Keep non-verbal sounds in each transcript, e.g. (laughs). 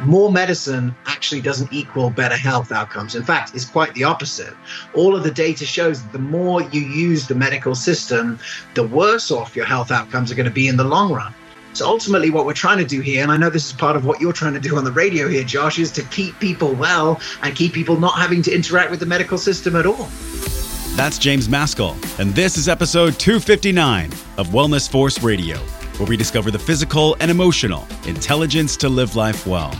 more medicine actually doesn't equal better health outcomes. In fact, it's quite the opposite. All of the data shows that the more you use the medical system, the worse off your health outcomes are going to be in the long run. So ultimately, what we're trying to do here, and I know this is part of what you're trying to do on the radio here, Josh, is to keep people well and keep people not having to interact with the medical system at all. That's James Maskell, and this is episode 259 of Wellness Force Radio where we discover the physical and emotional intelligence to live life well.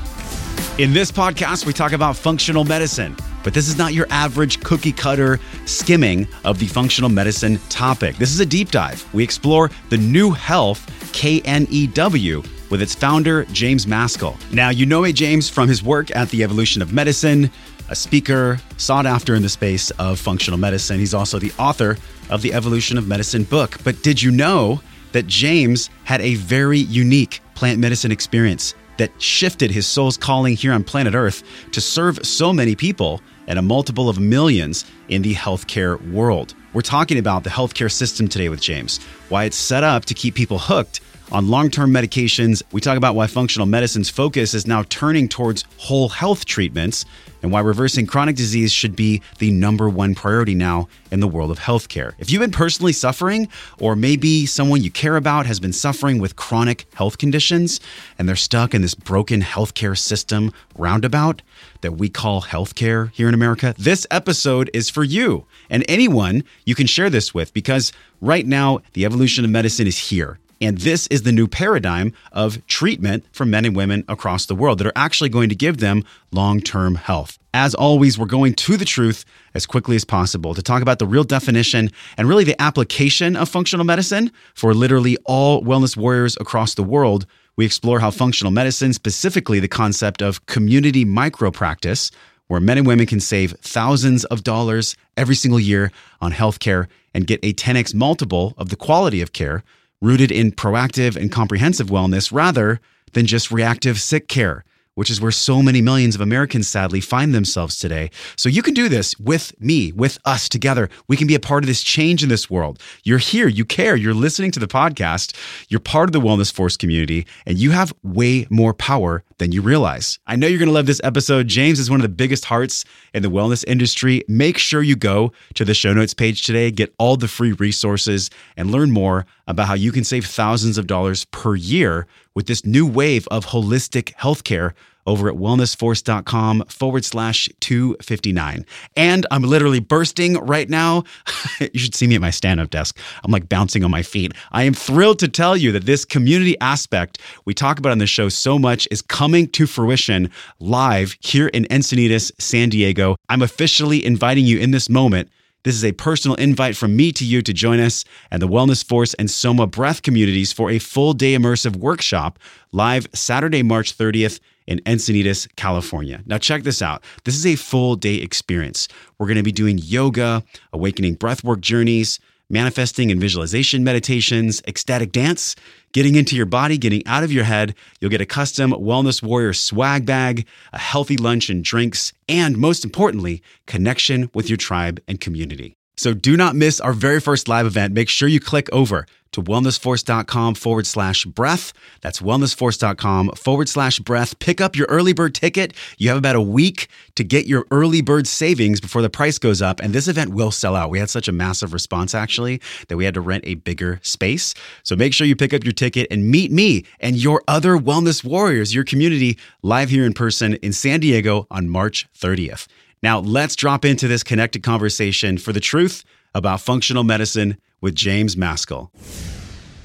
In this podcast, we talk about functional medicine, but this is not your average cookie cutter skimming of the functional medicine topic. This is a deep dive. We explore the new health, KNEW, with its founder, James Maskell. Now, you know A. James from his work at the Evolution of Medicine, a speaker sought after in the space of functional medicine. He's also the author of the Evolution of Medicine book. But did you know that James had a very unique plant medicine experience that shifted his soul's calling here on planet Earth to serve so many people and a multiple of millions in the healthcare world. We're talking about the healthcare system today with James, why it's set up to keep people hooked on long term medications. We talk about why functional medicine's focus is now turning towards whole health treatments and why reversing chronic disease should be the number one priority now in the world of healthcare. If you've been personally suffering, or maybe someone you care about has been suffering with chronic health conditions and they're stuck in this broken healthcare system roundabout that we call healthcare here in America, this episode is for you and anyone you can share this with because right now the evolution of medicine is here. And this is the new paradigm of treatment for men and women across the world that are actually going to give them long term health. As always, we're going to the truth as quickly as possible to talk about the real definition and really the application of functional medicine for literally all wellness warriors across the world. We explore how functional medicine, specifically the concept of community micro practice, where men and women can save thousands of dollars every single year on healthcare and get a 10x multiple of the quality of care rooted in proactive and comprehensive wellness rather than just reactive sick care which is where so many millions of Americans sadly find themselves today. So you can do this with me, with us together. We can be a part of this change in this world. You're here, you care, you're listening to the podcast, you're part of the Wellness Force community, and you have way more power than you realize. I know you're going to love this episode. James is one of the biggest hearts in the wellness industry. Make sure you go to the show notes page today, get all the free resources, and learn more about how you can save thousands of dollars per year with this new wave of holistic healthcare over at wellnessforce.com forward slash 259. And I'm literally bursting right now. (laughs) you should see me at my stand up desk. I'm like bouncing on my feet. I am thrilled to tell you that this community aspect we talk about on the show so much is coming to fruition live here in Encinitas, San Diego. I'm officially inviting you in this moment this is a personal invite from me to you to join us and the Wellness Force and Soma Breath communities for a full day immersive workshop live Saturday, March 30th in Encinitas, California. Now, check this out. This is a full day experience. We're going to be doing yoga, awakening breathwork journeys, manifesting and visualization meditations, ecstatic dance, getting into your body, getting out of your head. You'll get a custom Wellness Warrior swag bag, a healthy lunch and drinks, and most importantly, connection with your tribe and community. So do not miss our very first live event. Make sure you click over to wellnessforce.com forward slash breath. That's wellnessforce.com forward slash breath. Pick up your early bird ticket. You have about a week to get your early bird savings before the price goes up. And this event will sell out. We had such a massive response actually that we had to rent a bigger space. So make sure you pick up your ticket and meet me and your other wellness warriors, your community live here in person in San Diego on March 30th. Now let's drop into this connected conversation for the truth about functional medicine with James Maskell.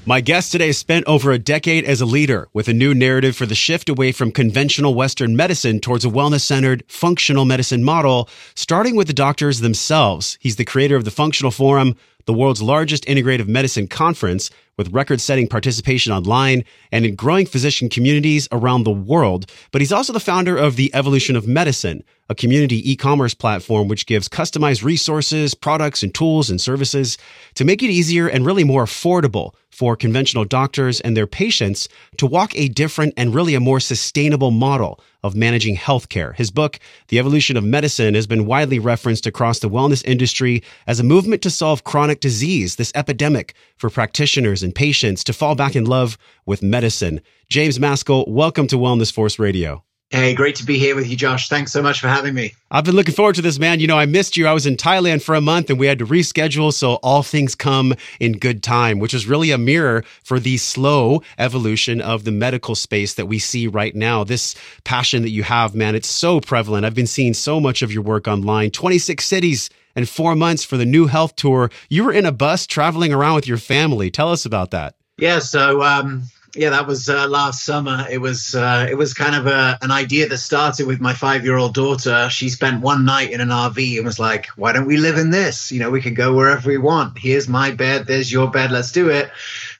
My guest today spent over a decade as a leader with a new narrative for the shift away from conventional Western medicine towards a wellness centered functional medicine model, starting with the doctors themselves. He's the creator of the Functional Forum, the world's largest integrative medicine conference with record setting participation online and in growing physician communities around the world. But he's also the founder of the Evolution of Medicine, a community e-commerce platform which gives customized resources, products, and tools and services to make it easier and really more affordable for conventional doctors and their patients to walk a different and really a more sustainable model of managing healthcare. His book, The Evolution of Medicine, has been widely referenced across the wellness industry as a movement to solve chronic disease, this epidemic for practitioners and patients to fall back in love with medicine. James Maskell, welcome to Wellness Force Radio. Hey, great to be here with you, Josh. Thanks so much for having me. I've been looking forward to this, man. You know, I missed you. I was in Thailand for a month and we had to reschedule. So all things come in good time, which is really a mirror for the slow evolution of the medical space that we see right now. This passion that you have, man, it's so prevalent. I've been seeing so much of your work online, 26 cities and four months for the new health tour. You were in a bus traveling around with your family. Tell us about that. Yeah. So, um, yeah, that was uh, last summer. It was uh, it was kind of a, an idea that started with my five year old daughter. She spent one night in an RV and was like, "Why don't we live in this? You know, we can go wherever we want. Here's my bed. There's your bed. Let's do it."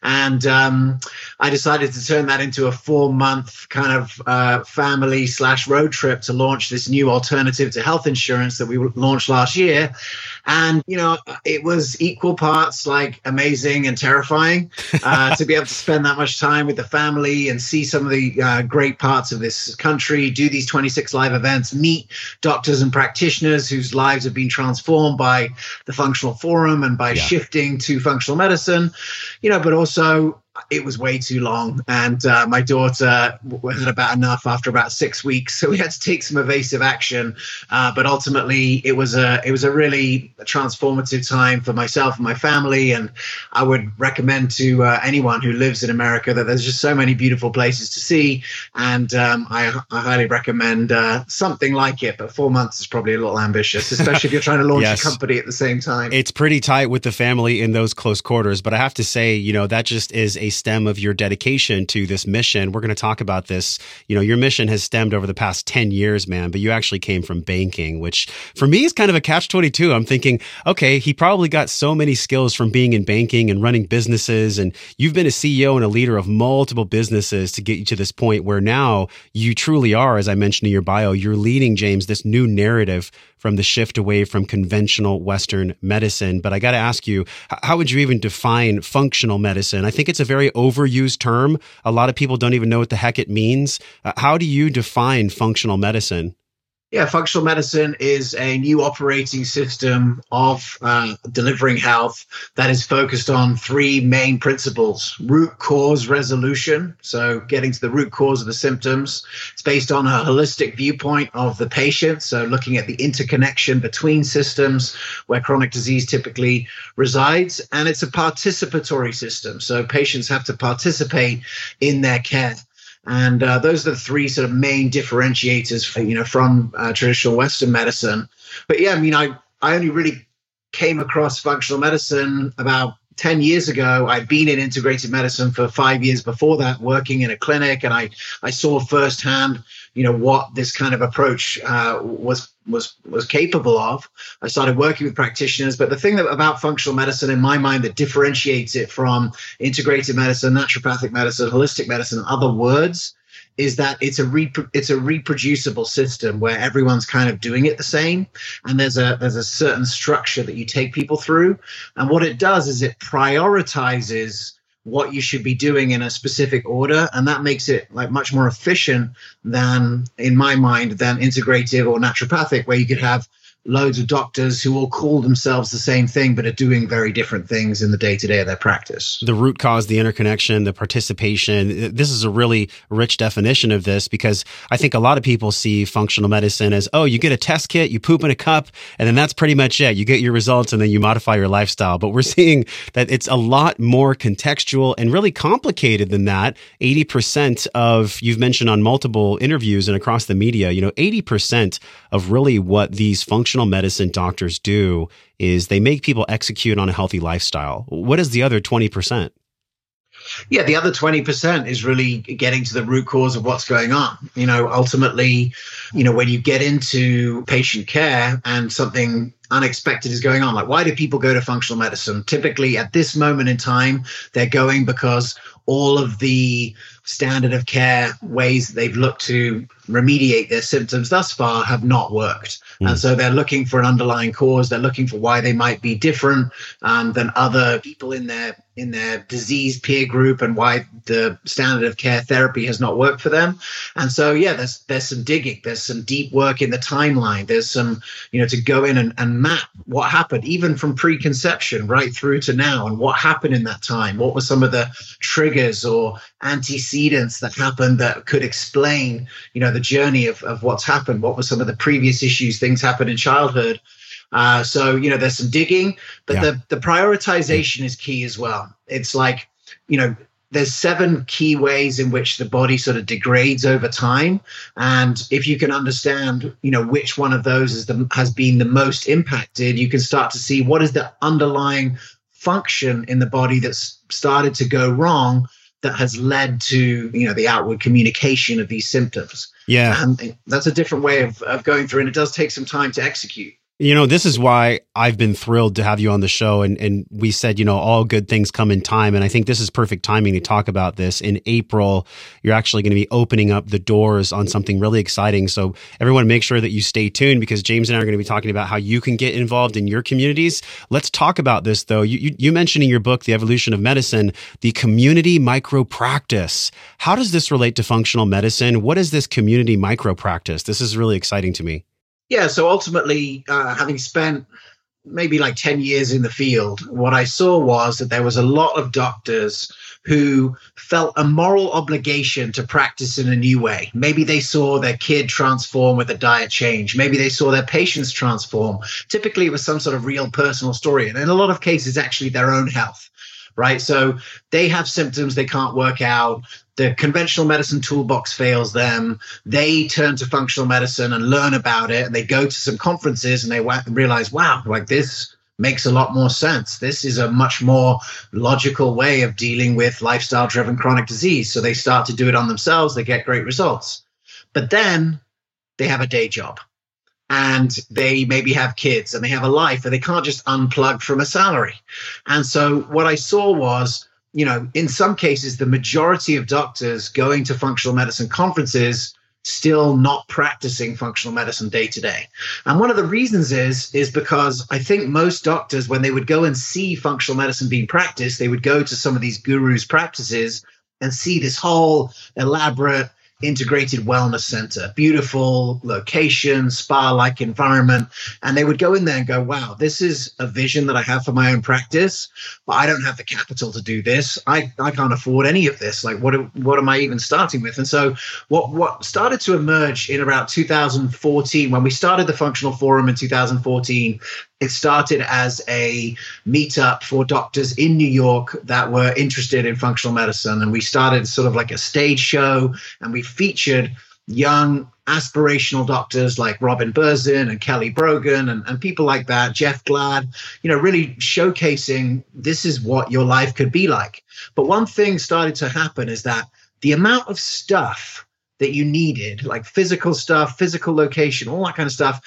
And um, I decided to turn that into a four month kind of uh, family slash road trip to launch this new alternative to health insurance that we launched last year. And, you know, it was equal parts like amazing and terrifying uh, (laughs) to be able to spend that much time with the family and see some of the uh, great parts of this country, do these 26 live events, meet doctors and practitioners whose lives have been transformed by the functional forum and by yeah. shifting to functional medicine, you know, but also it was way too long. And uh, my daughter was had about enough after about six weeks. So we had to take some evasive action. Uh, but ultimately it was a it was a really transformative time for myself and my family. And i would recommend to uh, anyone who lives in america that there's just so many beautiful places to see. And um, I, I, highly recommend uh, something like it. But four months is probably a little ambitious especially if you're trying to launch yes. a company at the same time. It's pretty tight with the family in those close quarters. But i have to say you know that just is a stem of your dedication to this mission. We're going to talk about this. You know, your mission has stemmed over the past 10 years, man, but you actually came from banking, which for me is kind of a catch 22. I'm thinking, okay, he probably got so many skills from being in banking and running businesses. And you've been a CEO and a leader of multiple businesses to get you to this point where now you truly are, as I mentioned in your bio, you're leading, James, this new narrative from the shift away from conventional Western medicine. But I got to ask you, how would you even define functional medicine? I think it's a very overused term. A lot of people don't even know what the heck it means. Uh, how do you define functional medicine? Yeah, functional medicine is a new operating system of uh, delivering health that is focused on three main principles root cause resolution. So, getting to the root cause of the symptoms. It's based on a holistic viewpoint of the patient. So, looking at the interconnection between systems where chronic disease typically resides. And it's a participatory system. So, patients have to participate in their care. And uh, those are the three sort of main differentiators, for, you know, from uh, traditional Western medicine. But yeah, I mean, I I only really came across functional medicine about 10 years ago i'd been in integrated medicine for five years before that working in a clinic and i i saw firsthand you know what this kind of approach uh, was was was capable of. I started working with practitioners, but the thing that about functional medicine, in my mind, that differentiates it from integrated medicine, naturopathic medicine, holistic medicine, other words, is that it's a repro- it's a reproducible system where everyone's kind of doing it the same, and there's a there's a certain structure that you take people through, and what it does is it prioritizes what you should be doing in a specific order and that makes it like much more efficient than in my mind than integrative or naturopathic where you could have loads of doctors who all call themselves the same thing but are doing very different things in the day to day of their practice. The root cause, the interconnection, the participation. This is a really rich definition of this because I think a lot of people see functional medicine as, oh, you get a test kit, you poop in a cup, and then that's pretty much it. You get your results and then you modify your lifestyle. But we're (laughs) seeing that it's a lot more contextual and really complicated than that. 80% of, you've mentioned on multiple interviews and across the media, you know, 80% of really what these functional functional medicine doctors do is they make people execute on a healthy lifestyle. What is the other 20%? Yeah, the other 20% is really getting to the root cause of what's going on. You know, ultimately, you know, when you get into patient care and something unexpected is going on, like why do people go to functional medicine? Typically, at this moment in time, they're going because all of the standard of care ways they've looked to remediate their symptoms thus far have not worked. Mm. And so they're looking for an underlying cause. They're looking for why they might be different um, than other people in their in their disease peer group and why the standard of care therapy has not worked for them. And so, yeah, there's there's some digging, there's some deep work in the timeline. There's some, you know, to go in and, and map what happened, even from preconception right through to now, and what happened in that time. What were some of the triggers or antecedents that happened that could explain, you know, the journey of, of what's happened. What were some of the previous issues, things happened in childhood. Uh, so, you know, there's some digging, but yeah. the, the prioritization is key as well. It's like, you know, there's seven key ways in which the body sort of degrades over time and if you can understand you know which one of those is the, has been the most impacted you can start to see what is the underlying function in the body that's started to go wrong that has led to you know the outward communication of these symptoms yeah and that's a different way of, of going through and it does take some time to execute you know, this is why I've been thrilled to have you on the show. And, and we said, you know, all good things come in time. And I think this is perfect timing to talk about this. In April, you're actually going to be opening up the doors on something really exciting. So, everyone, make sure that you stay tuned because James and I are going to be talking about how you can get involved in your communities. Let's talk about this, though. You, you, you mentioned in your book, The Evolution of Medicine, the community micro practice. How does this relate to functional medicine? What is this community micro practice? This is really exciting to me yeah, so ultimately, uh, having spent maybe like 10 years in the field, what I saw was that there was a lot of doctors who felt a moral obligation to practice in a new way. Maybe they saw their kid transform with a diet change. Maybe they saw their patients transform. Typically, it was some sort of real personal story. And in a lot of cases, actually their own health right? So they have symptoms they can't work out the conventional medicine toolbox fails them. They turn to functional medicine and learn about it. And they go to some conferences and they realize, wow, like this makes a lot more sense. This is a much more logical way of dealing with lifestyle driven chronic disease. So they start to do it on themselves. They get great results. But then they have a day job and they maybe have kids and they have a life and they can't just unplug from a salary. And so what I saw was, you know, in some cases, the majority of doctors going to functional medicine conferences still not practicing functional medicine day to day. And one of the reasons is is because I think most doctors when they would go and see functional medicine being practiced, they would go to some of these gurus practices and see this whole elaborate integrated wellness center, beautiful location, spa like environment. And they would go in there and go, wow, this is a vision that I have for my own practice, but I don't have the capital to do this. I, I can't afford any of this. Like, what, what am I even starting with? And so, what, what started to emerge in about 2014, when we started the Functional Forum in 2014, it started as a meetup for doctors in New York that were interested in functional medicine. And we started sort of like a stage show and we featured young aspirational doctors like Robin Berzin and Kelly Brogan and, and people like that, Jeff Gladd, you know, really showcasing this is what your life could be like. But one thing started to happen is that the amount of stuff that you needed, like physical stuff, physical location, all that kind of stuff,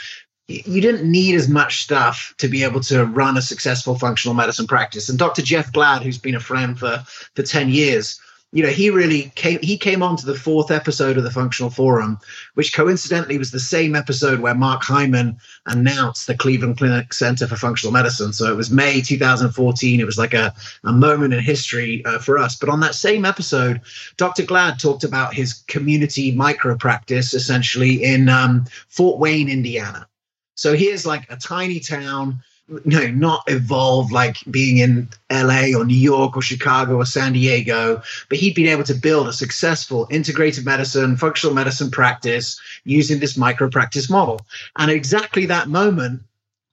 you didn't need as much stuff to be able to run a successful functional medicine practice. And Dr. Jeff Gladd, who's been a friend for, for 10 years, you know, he really came, he came on to the fourth episode of the Functional Forum, which coincidentally was the same episode where Mark Hyman announced the Cleveland Clinic Center for Functional Medicine. So it was May 2014. It was like a, a moment in history uh, for us. But on that same episode, Dr. Gladd talked about his community micro practice essentially in um, Fort Wayne, Indiana. So here's like a tiny town, you know, not evolved like being in LA or New York or Chicago or San Diego, but he'd been able to build a successful integrated medicine, functional medicine practice using this micro practice model. And exactly that moment,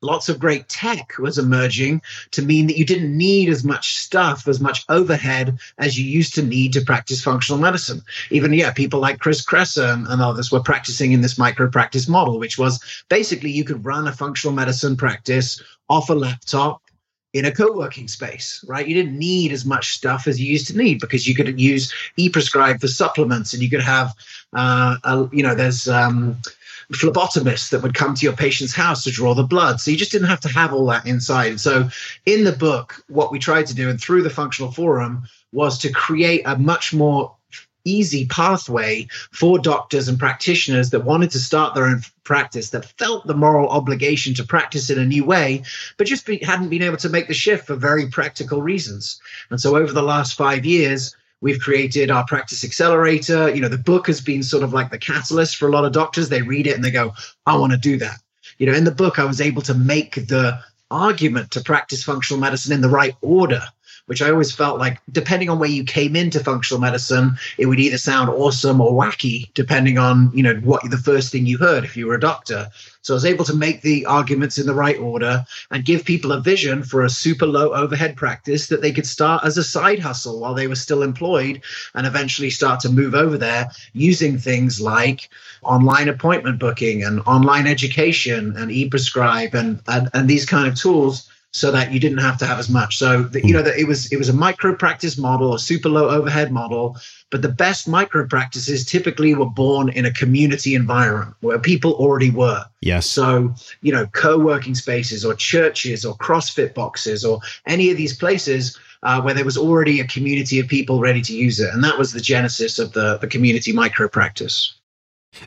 lots of great tech was emerging to mean that you didn't need as much stuff, as much overhead as you used to need to practice functional medicine. Even, yeah, people like Chris Kresser and, and others were practicing in this micro practice model, which was basically you could run a functional medicine practice off a laptop in a co-working space, right? You didn't need as much stuff as you used to need because you could use e-prescribe for supplements and you could have, uh, a, you know, there's, um, phlebotomists that would come to your patient's house to draw the blood. So you just didn't have to have all that inside. So in the book, what we tried to do and through the functional forum was to create a much more easy pathway for doctors and practitioners that wanted to start their own practice that felt the moral obligation to practice in a new way but just be, hadn't been able to make the shift for very practical reasons and so over the last five years We've created our practice accelerator. You know, the book has been sort of like the catalyst for a lot of doctors. They read it and they go, I want to do that. You know, in the book, I was able to make the argument to practice functional medicine in the right order which I always felt like, depending on where you came into functional medicine, it would either sound awesome or wacky, depending on you know what the first thing you heard if you were a doctor. So I was able to make the arguments in the right order and give people a vision for a super low overhead practice that they could start as a side hustle while they were still employed and eventually start to move over there using things like online appointment booking and online education and e-prescribe and, and, and these kind of tools so that you didn't have to have as much. So the, you know that it was it was a micro practice model, a super low overhead model. But the best micro practices typically were born in a community environment where people already were. Yes. So you know, co-working spaces or churches or CrossFit boxes or any of these places. Uh, where there was already a community of people ready to use it. And that was the genesis of the, the community micro practice.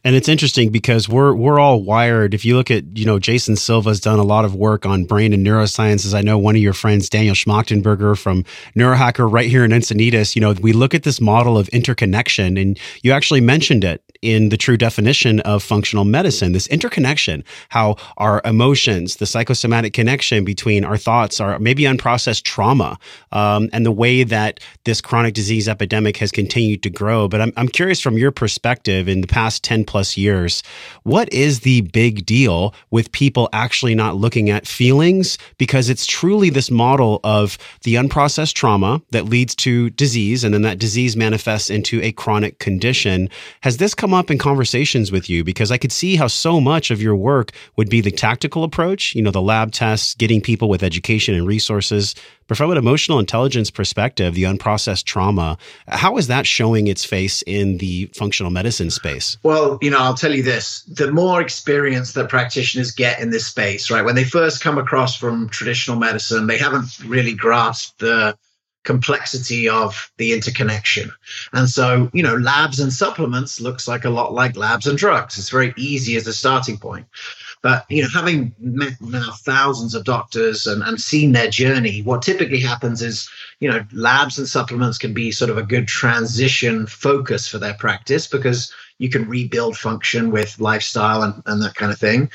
And it's interesting because we're we're all wired. If you look at, you know, Jason Silva's done a lot of work on brain and neurosciences. I know one of your friends, Daniel Schmachtenberger from Neurohacker right here in Encinitas, you know, we look at this model of interconnection and you actually mentioned it in the true definition of functional medicine, this interconnection, how our emotions, the psychosomatic connection between our thoughts, our maybe unprocessed trauma, um, and the way that this chronic disease epidemic has continued to grow. But I'm, I'm curious from your perspective in the past 10 10 plus years. What is the big deal with people actually not looking at feelings? Because it's truly this model of the unprocessed trauma that leads to disease, and then that disease manifests into a chronic condition. Has this come up in conversations with you? Because I could see how so much of your work would be the tactical approach, you know, the lab tests, getting people with education and resources. But from an emotional intelligence perspective, the unprocessed trauma, how is that showing its face in the functional medicine space? Well, you know, I'll tell you this the more experience that practitioners get in this space, right, when they first come across from traditional medicine, they haven't really grasped the complexity of the interconnection. And so, you know, labs and supplements looks like a lot like labs and drugs. It's very easy as a starting point. But you know, having met now thousands of doctors and, and seen their journey, what typically happens is, you know, labs and supplements can be sort of a good transition focus for their practice because you can rebuild function with lifestyle and, and that kind of thing.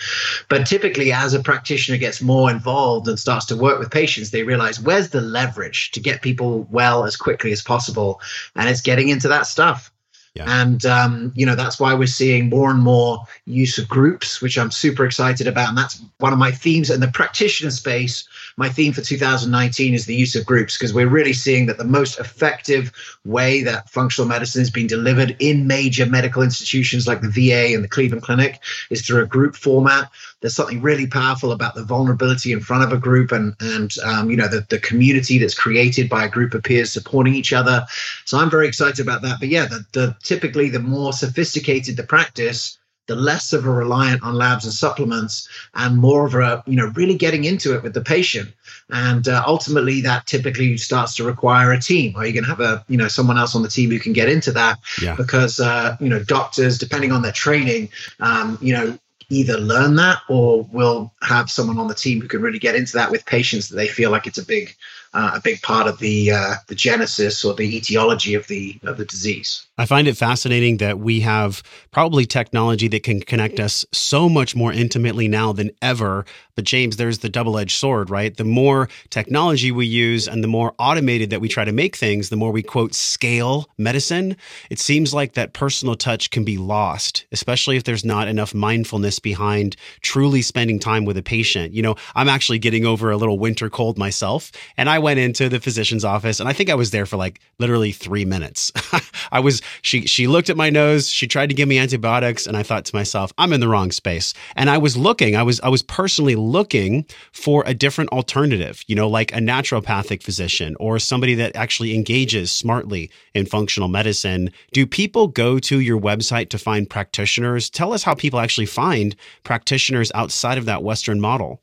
But typically, as a practitioner gets more involved and starts to work with patients, they realize where's the leverage to get people well as quickly as possible. And it's getting into that stuff. Yeah. And um, you know that's why we're seeing more and more use of groups, which I'm super excited about. And that's one of my themes in the practitioner space. My theme for 2019 is the use of groups because we're really seeing that the most effective way that functional medicine is being delivered in major medical institutions like the VA and the Cleveland Clinic is through a group format there's something really powerful about the vulnerability in front of a group and and um, you know the, the community that's created by a group of peers supporting each other. So i'm very excited about that. But yeah the, the typically the more sophisticated the practice the less of a reliant on labs and supplements and more of a you know really getting into it with the patient. And uh, ultimately that typically starts to require a team. Or you can have a you know someone else on the team who can get into that yeah. because uh, you know doctors depending on their training um, you know either learn that or we'll have someone on the team who can really get into that with patients that they feel like it's a big uh, a big part of the uh, the genesis or the etiology of the of the disease. I find it fascinating that we have probably technology that can connect us so much more intimately now than ever. But James, there's the double edged sword, right? The more technology we use and the more automated that we try to make things, the more we quote scale medicine. It seems like that personal touch can be lost, especially if there's not enough mindfulness behind truly spending time with a patient. You know, I'm actually getting over a little winter cold myself, and I went into the physician's office and I think I was there for like literally three minutes. (laughs) I was, she, she looked at my nose, she tried to give me antibiotics. And I thought to myself, I'm in the wrong space. And I was looking, I was, I was personally looking for a different alternative, you know, like a naturopathic physician or somebody that actually engages smartly in functional medicine. Do people go to your website to find practitioners? Tell us how people actually find practitioners outside of that Western model.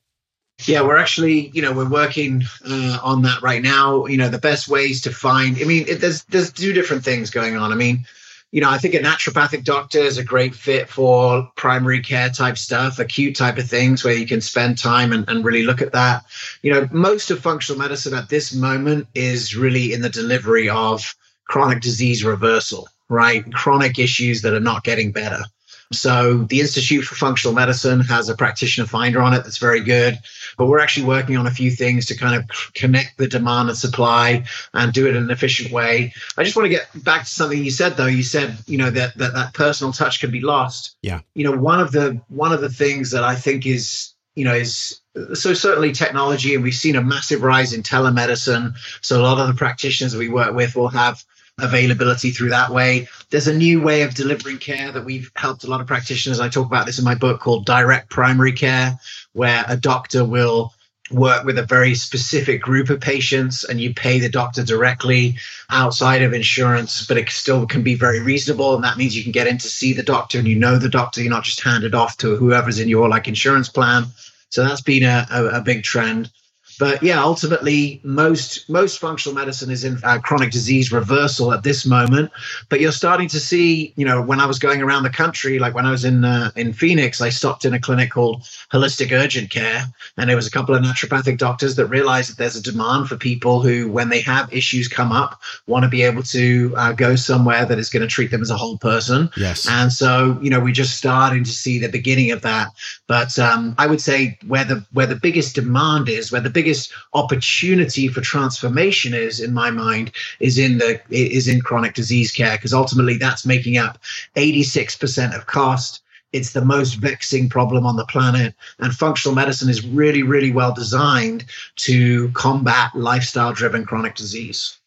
Yeah, we're actually, you know, we're working uh, on that right now. You know, the best ways to find. I mean, it, there's there's two different things going on. I mean, you know, I think a naturopathic doctor is a great fit for primary care type stuff, acute type of things where you can spend time and, and really look at that. You know, most of functional medicine at this moment is really in the delivery of chronic disease reversal, right? Chronic issues that are not getting better. So the Institute for Functional Medicine has a practitioner finder on it that's very good. But we're actually working on a few things to kind of connect the demand and supply and do it in an efficient way. I just want to get back to something you said though. You said, you know, that that, that personal touch can be lost. Yeah. You know, one of the one of the things that I think is, you know, is so certainly technology and we've seen a massive rise in telemedicine so a lot of the practitioners we work with will have availability through that way. There's a new way of delivering care that we've helped a lot of practitioners. I talk about this in my book called direct primary care, where a doctor will work with a very specific group of patients and you pay the doctor directly outside of insurance but it still can be very reasonable. And that means you can get in to see the doctor and you know the doctor. You're not just handed off to whoever's in your like insurance plan. So that's been a, a, a big trend but yeah, ultimately, most most functional medicine is in uh, chronic disease reversal at this moment. But you're starting to see, you know, when I was going around the country, like when I was in uh, in Phoenix, I stopped in a clinic called Holistic Urgent Care, and there was a couple of naturopathic doctors that realized that there's a demand for people who, when they have issues come up, want to be able to uh, go somewhere that is going to treat them as a whole person. Yes. And so, you know, we're just starting to see the beginning of that. But um, I would say where the where the biggest demand is, where the biggest biggest opportunity for transformation is in my mind is in the is in chronic disease care because ultimately that's making up 86% of cost. It's the most vexing problem on the planet and functional medicine is really really well designed to combat lifestyle driven chronic disease.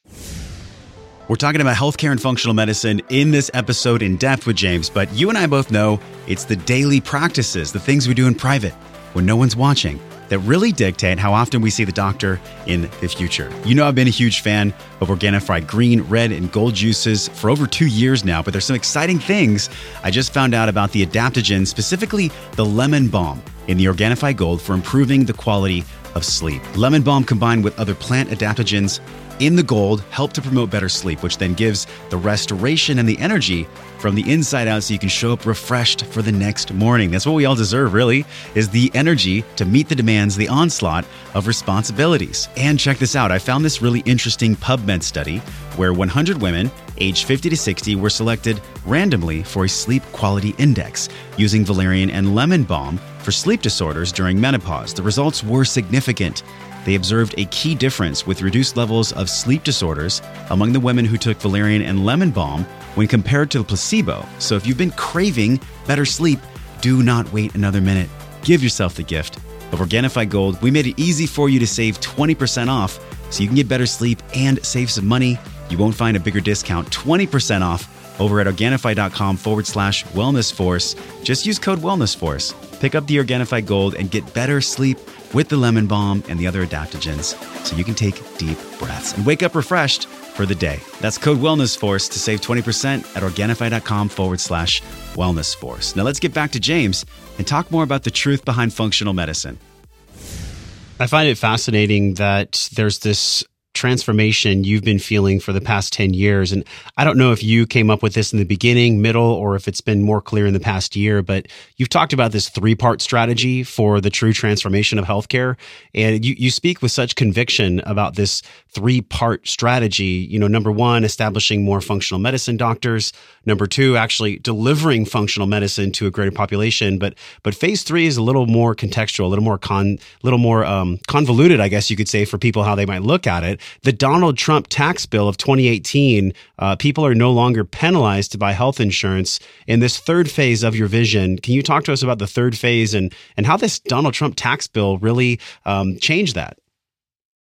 We're talking about healthcare and functional medicine in this episode in depth with James, but you and I both know it's the daily practices, the things we do in private when no one's watching that really dictate how often we see the doctor in the future. You know, I've been a huge fan of Organifi green, red, and gold juices for over two years now, but there's some exciting things I just found out about the adaptogen, specifically the lemon balm in the Organifi Gold for improving the quality of sleep. Lemon balm combined with other plant adaptogens in the gold help to promote better sleep, which then gives the restoration and the energy from the inside out so you can show up refreshed for the next morning. That's what we all deserve, really, is the energy to meet the demands, the onslaught of responsibilities. And check this out I found this really interesting PubMed study where 100 women aged 50 to 60 were selected randomly for a sleep quality index using valerian and lemon balm for sleep disorders during menopause. The results were significant. They observed a key difference with reduced levels of sleep disorders among the women who took valerian and lemon balm when compared to the placebo. So if you've been craving better sleep, do not wait another minute. Give yourself the gift of Organifi Gold. We made it easy for you to save 20% off so you can get better sleep and save some money. You won't find a bigger discount, 20% off over at Organifi.com forward slash wellness force. Just use code wellness force. Pick up the Organifi Gold and get better sleep with the lemon balm and the other adaptogens so you can take deep breaths and wake up refreshed for the day. That's code Wellness Force to save 20% at Organifi.com forward slash Wellness Force. Now let's get back to James and talk more about the truth behind functional medicine. I find it fascinating that there's this transformation you've been feeling for the past 10 years. And I don't know if you came up with this in the beginning, middle, or if it's been more clear in the past year, but you've talked about this three part strategy for the true transformation of healthcare. And you, you speak with such conviction about this three part strategy. You know, number one, establishing more functional medicine doctors. Number two, actually delivering functional medicine to a greater population. But, but phase three is a little more contextual, a little more con, little more um, convoluted, I guess you could say, for people how they might look at it the Donald Trump tax bill of 2018, uh, people are no longer penalized to buy health insurance. In this third phase of your vision, can you talk to us about the third phase and, and how this Donald Trump tax bill really um, changed that?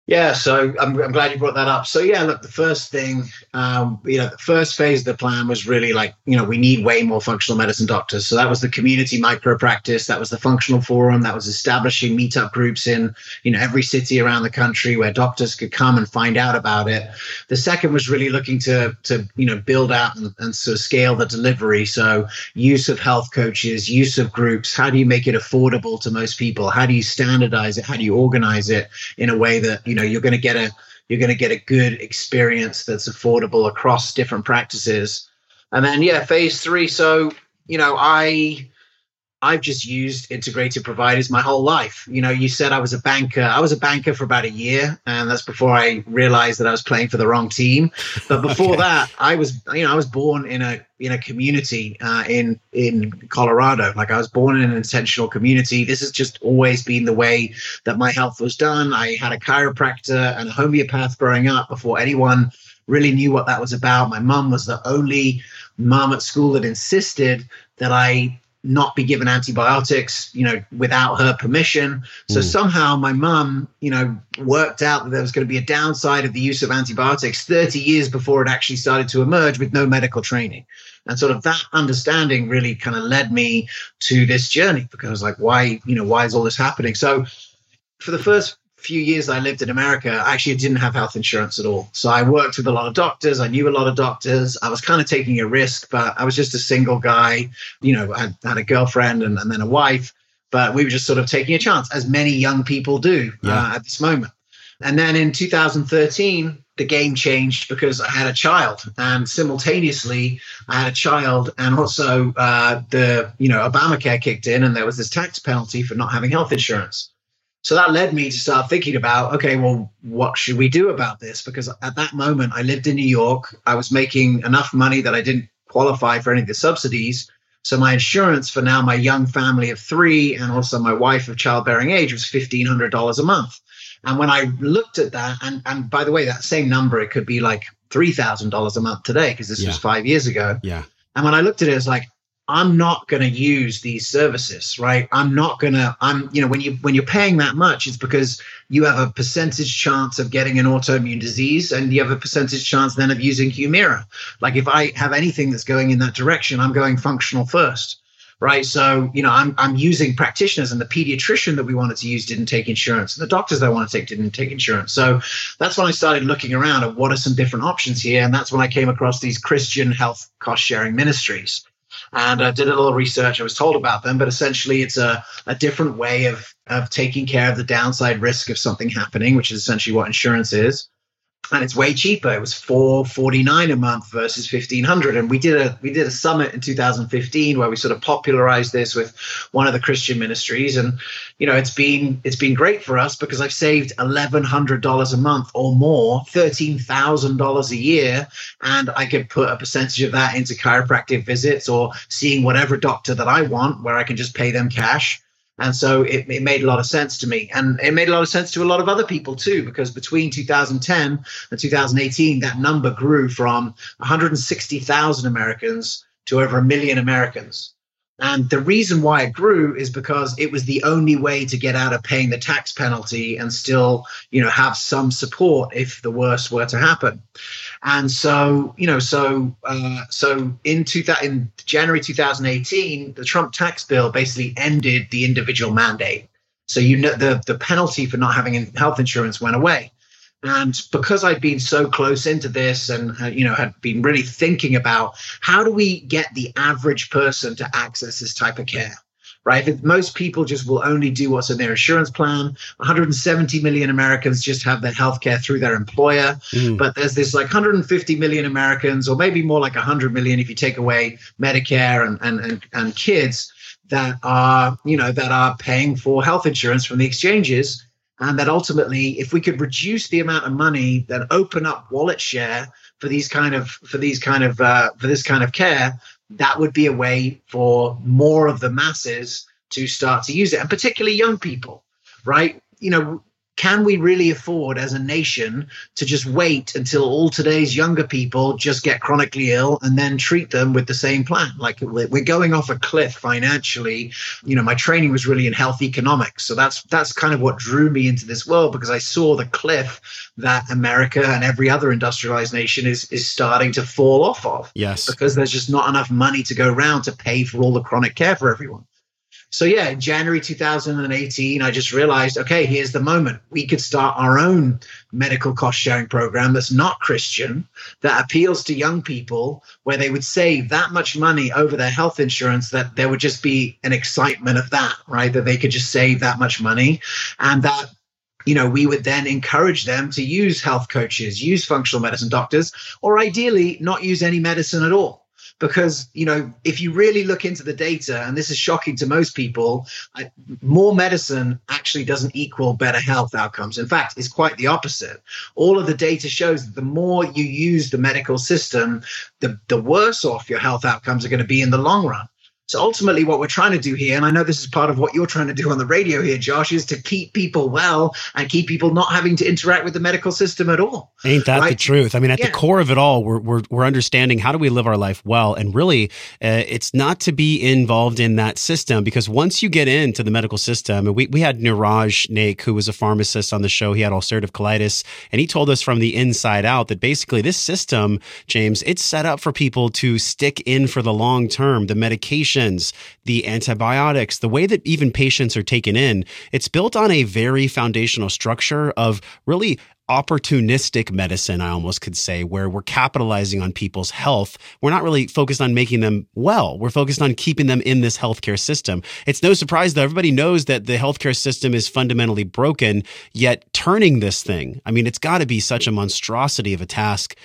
Yeah, so I'm, I'm glad you brought that up. So yeah, look, the first thing, um, you know, the first phase of the plan was really like, you know, we need way more functional medicine doctors. So that was the community micro practice, that was the functional forum, that was establishing meetup groups in, you know, every city around the country where doctors could come and find out about it. The second was really looking to, to you know, build out and, and sort of scale the delivery. So use of health coaches, use of groups. How do you make it affordable to most people? How do you standardize it? How do you organize it in a way that you you know you're going to get a you're going to get a good experience that's affordable across different practices. And then yeah phase three. So you know i I've just used integrated providers my whole life. You know, you said I was a banker. I was a banker for about a year, and that's before I realized that I was playing for the wrong team. But (laughs) before okay. that, I was, you know, I was born in a in a community uh, in in Colorado. Like I was born in an intentional community. This has just always been the way that my health was done. I had a chiropractor and a homeopath growing up before anyone really knew what that was about. My mom was the only mom at school that insisted that I not be given antibiotics, you know, without her permission. So mm. somehow my mum, you know, worked out that there was going to be a downside of the use of antibiotics 30 years before it actually started to emerge with no medical training. And sort of that understanding really kind of led me to this journey because I was like, why, you know, why is all this happening? So for the first few years I lived in America, I actually didn't have health insurance at all. So I worked with a lot of doctors. I knew a lot of doctors. I was kind of taking a risk, but I was just a single guy. You know, I had a girlfriend and, and then a wife, but we were just sort of taking a chance, as many young people do yeah. uh, at this moment. And then in 2013, the game changed because I had a child, and simultaneously I had a child, and also uh, the you know Obamacare kicked in, and there was this tax penalty for not having health insurance. So that led me to start thinking about, okay, well, what should we do about this? Because at that moment, I lived in New York. I was making enough money that I didn't qualify for any of the subsidies. So my insurance for now my young family of three and also my wife of childbearing age was fifteen hundred dollars a month. And when I looked at that, and and by the way, that same number it could be like three thousand dollars a month today because this yeah. was five years ago. Yeah. And when I looked at it, it was like I'm not going to use these services, right? I'm not going to, I'm, you know, when you, when you're paying that much, it's because you have a percentage chance of getting an autoimmune disease and you have a percentage chance then of using Humira. Like if I have anything that's going in that direction, I'm going functional first. Right. So, you know, I'm, I'm using practitioners and the pediatrician that we wanted to use didn't take insurance and the doctors that I wanted to take didn't take insurance. So that's when I started looking around at what are some different options here. And that's when I came across these Christian health cost sharing ministries and I did a little research. I was told about them, but essentially it's a, a different way of, of taking care of the downside risk of something happening, which is essentially what insurance is and it's way cheaper. It was four forty nine a month versus fifteen hundred. And we did a we did a summit in 2015 where we sort of popularized this with one of the Christian ministries. And you know, it's been it's been great for us because I've saved eleven hundred dollars a month or more, thirteen thousand dollars a year, and I could put a percentage of that into chiropractic visits or seeing whatever doctor that I want, where I can just pay them cash. And so it, it, made a lot of sense to me. And it made a lot of sense to a lot of other people too, because between 2010 and 2018, that number grew from 160,000 Americans to over a million Americans. And the reason why it grew is because it was the only way to get out of paying the tax penalty and still, you know, have some support if the worst were to happen. And so, you know, so uh, so in two in January 2018, the Trump tax bill basically ended the individual mandate. So you know the the penalty for not having health insurance went away. And because I'd been so close into this and, uh, you know, had been really thinking about how do we get the average person to access this type of care? Right. If most people just will only do what's in their insurance plan. 170 million Americans just have their health care through their employer. Mm. But there's this like 150 million Americans, or maybe more like 100 million if you take away Medicare and, and, and, and kids that are, you know, that are paying for health insurance from the exchanges and that ultimately if we could reduce the amount of money then open up wallet share for these kind of for these kind of uh, for this kind of care that would be a way for more of the masses to start to use it and particularly young people right? You know can we really afford as a nation to just wait until all today's younger people just get chronically ill and then treat them with the same plan? Like we're going off a cliff financially. You know my training was really in health economics. So that's that's kind of what drew me into this world because i saw the cliff that america and every other industrialized nation is is starting to fall off of. Yes. Because there's just not enough money to go around to pay for all the chronic care for everyone so yeah, in January 2018, I just realized, okay, here's the moment. We could start our own medical cost sharing program that's not Christian, that appeals to young people, where they would save that much money over their health insurance that there would just be an excitement of that, right? That they could just save that much money. And that you know, we would then encourage them to use health coaches, use functional medicine doctors, or ideally not use any medicine at all because you know if you really look into the data and this is shocking to most people I, more medicine actually doesn't equal better health outcomes. In fact it's quite the opposite. All of the data shows that the more you use the medical system the, the worse off your health outcomes are going to be in the long run so ultimately, what we're trying to do here, and I know this is part of what you're trying to do on the radio here, Josh, is to keep people well and keep people not having to interact with the medical system at all. Ain't that right? the truth? I mean, at yeah. the core of it all, we're, we're, we're understanding how do we live our life well, and really, uh, it's not to be involved in that system because once you get into the medical system, and we we had Niraj Naik, who was a pharmacist on the show, he had ulcerative colitis, and he told us from the inside out that basically this system, James, it's set up for people to stick in for the long term. The medication the antibiotics, the way that even patients are taken in, it's built on a very foundational structure of really opportunistic medicine, I almost could say, where we're capitalizing on people's health. We're not really focused on making them well. We're focused on keeping them in this healthcare system. It's no surprise that everybody knows that the healthcare system is fundamentally broken, yet turning this thing, I mean, it's got to be such a monstrosity of a task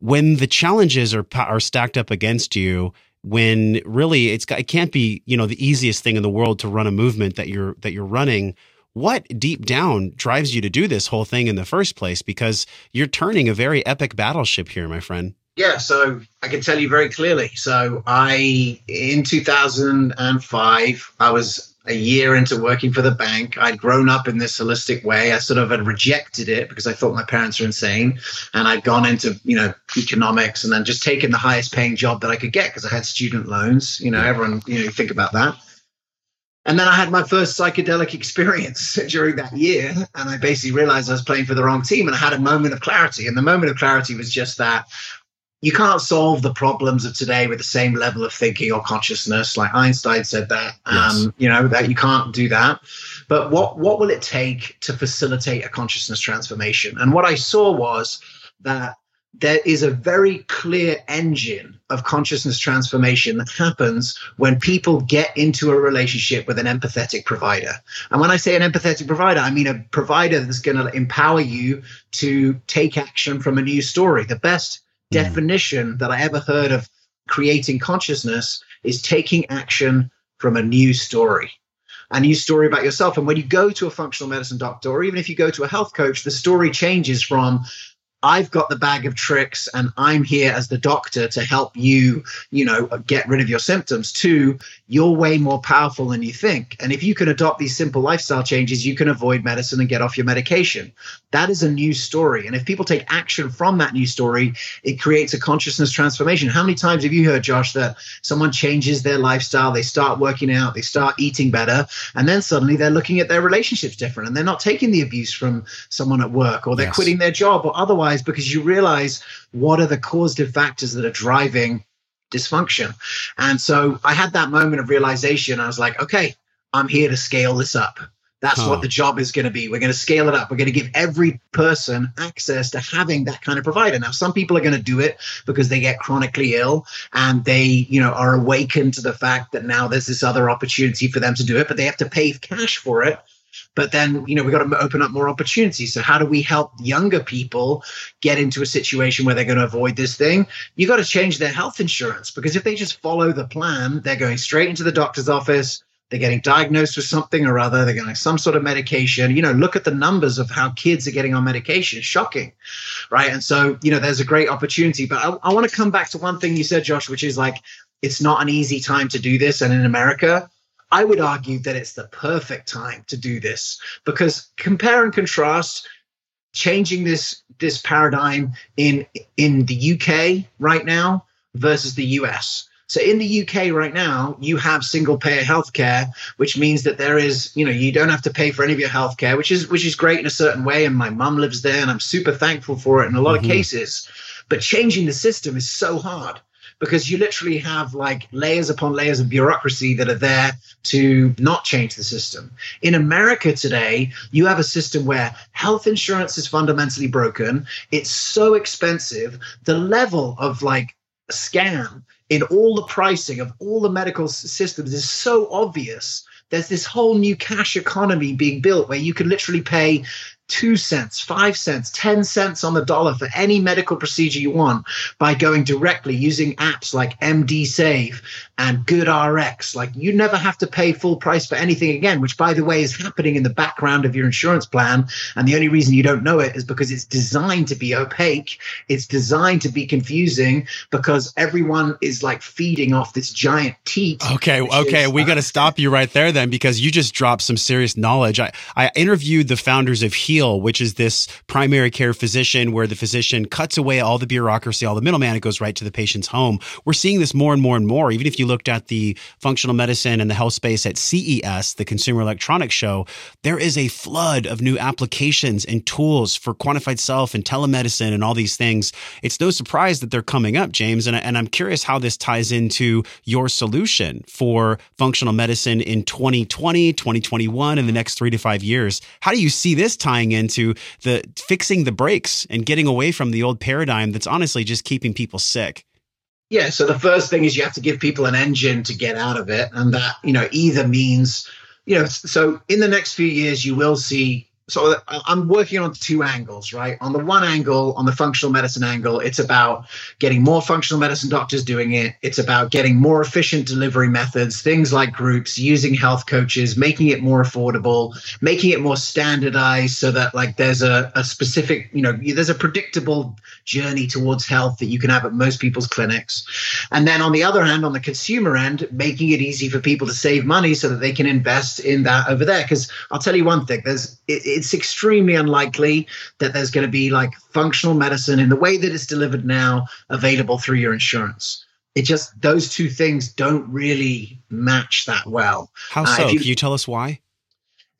when the challenges are, are stacked up against you when really it's it can't be you know the easiest thing in the world to run a movement that you're that you're running. What deep down drives you to do this whole thing in the first place? Because you're turning a very epic battleship here my friend. Yeah so i can tell you very clearly. So i in 2005 i was a year into working for the bank. I'd grown up in this holistic way. I sort of had rejected it because I thought my parents were insane. And I'd gone into, you know, economics and then just taken the highest paying job that I could get because I had student loans. You know, everyone, you know, think about that. And then I had my first psychedelic experience (laughs) during that year. And I basically realized I was playing for the wrong team and I had a moment of clarity. And the moment of clarity was just that you can't solve the problems of today with the same level of thinking or consciousness. Like Einstein said that, yes. um, you know, that you can't do that. But what what will it take to facilitate a consciousness transformation? And what I saw was that there is a very clear engine of consciousness transformation that happens when people get into a relationship with an empathetic provider. And when I say an empathetic provider, I mean a provider that's going to empower you to take action from a new story. The best. Mm. definition that I ever heard of creating consciousness is taking action from a new story a new story about yourself. And when you go to a functional medicine doctor, or even if you go to a health coach, the story changes from I've got the bag of tricks and I'm here as the doctor to help you, you know, get rid of your symptoms. Two, you're way more powerful than you think. And if you can adopt these simple lifestyle changes, you can avoid medicine and get off your medication. That is a new story. And if people take action from that new story, it creates a consciousness transformation. How many times have you heard, Josh, that someone changes their lifestyle, they start working out, they start eating better, and then suddenly they're looking at their relationships different and they're not taking the abuse from someone at work or they're yes. quitting their job or otherwise because you realize what are the causative factors that are driving dysfunction. And so I had that moment of realization. I was like, okay, I'm here to scale this up. That's huh. what the job is going to be. We're going to scale it up. We're going to give every person access to having that kind of provider. Now, some people are going to do it because they get chronically ill and they, you know, are awakened to the fact that now there's this other opportunity for them to do it, but they have to pay cash for it but then, you know, we've got to open up more opportunities. So, how do we help younger people get into a situation where they're going to avoid this thing? You got to change their health insurance because if they just follow the plan, they're going straight into the doctor's office. They're getting diagnosed with something or other. They're getting some sort of medication. You know, look at the numbers of how kids are getting on medication. Shocking, right? And so, you know, there's a great opportunity. But I, I want to come back to one thing you said, Josh, which is like, it's not an easy time to do this. And in America, I would argue that it's the perfect time to do this because compare and contrast changing this this paradigm in in the UK right now versus the US. So in the UK right now, you have single payer healthcare, which means that there is, you know, you don't have to pay for any of your healthcare, which is which is great in a certain way. And my mum lives there, and I'm super thankful for it in a lot mm-hmm. of cases. But changing the system is so hard because you literally have like layers upon layers of bureaucracy that are there to not change the system. In America today, you have a system where health insurance is fundamentally broken. It's so expensive. The level of like scam in all the pricing of all the medical systems is so obvious there's this whole new cash economy being built where you can literally pay two cents, five cents, 10 cents on the dollar for any medical procedure you want by going directly using apps like MD Save and GoodRx. Like you never have to pay full price for anything again, which by the way is happening in the background of your insurance plan. And the only reason you don't know it is because it's designed to be opaque. It's designed to be confusing because everyone is like feeding off this giant teat. Okay. Okay. Is, we uh, got to stop you right there then, because you just dropped some serious knowledge. I, I interviewed the founders of Heal, which is this primary care physician where the physician cuts away all the bureaucracy, all the middleman. It goes right to the patient's home. We're seeing this more and more and more. Even if you looked at the functional medicine and the health space at CES, the Consumer Electronics Show, there is a flood of new applications and tools for quantified self and telemedicine and all these things. It's no surprise that they're coming up, James. And, and I'm curious how this ties into your solution for functional medicine in 2020, 2021, and the next three to five years. How do you see this tying into the fixing the brakes and getting away from the old paradigm that's honestly just keeping people sick? Yeah, so the first thing is you have to give people an engine to get out of it. And that, you know, either means, you know, so in the next few years, you will see so uh, I'm working on two angles, right? On the one angle, on the functional medicine angle, it's about getting more functional medicine doctors doing it. It's about getting more efficient delivery methods, things like groups, using health coaches, making it more affordable, making it more standardized so that like there's a, a specific, you know, there's a predictable journey towards health that you can have at most people's clinics. And then on the other hand, on the consumer end, making it easy for people to save money so that they can invest in that over there. Because I'll tell you one thing, there's it, it's extremely unlikely that there's going to be like functional medicine in the way that it's delivered now available through your insurance. It just those two things don't really match that well. How uh, so? Uh, you, Can you tell us why?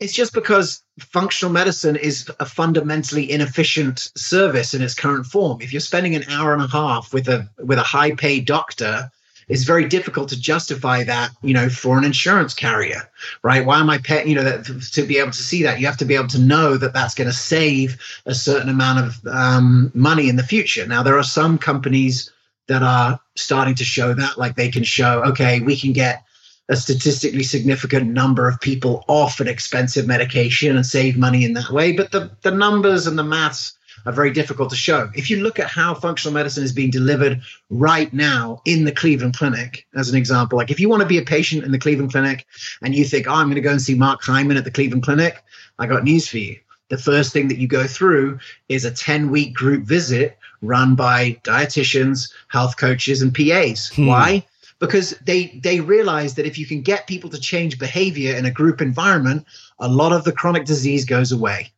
It's just because functional medicine is a fundamentally inefficient service in its current form. If you're spending an hour and a half with a with a high paid doctor it's very difficult to justify that, you know, for an insurance carrier, right? Why am I paying, you know, that, to be able to see that? You have to be able to know that that's going to save a certain amount of um, money in the future. Now, there are some companies that are starting to show that, like they can show, okay, we can get a statistically significant number of people off an expensive medication and save money in that way. But the, the numbers and the maths are very difficult to show. If you look at how functional medicine is being delivered right now in the Cleveland Clinic, as an example, like if you want to be a patient in the Cleveland Clinic and you think, oh, I'm going to go and see Mark Hyman at the Cleveland Clinic, I got news for you. The first thing that you go through is a 10 week group visit run by dietitians, health coaches, and PAs. Hmm. Why? because they they realize that if you can get people to change behavior in a group environment a lot of the chronic disease goes away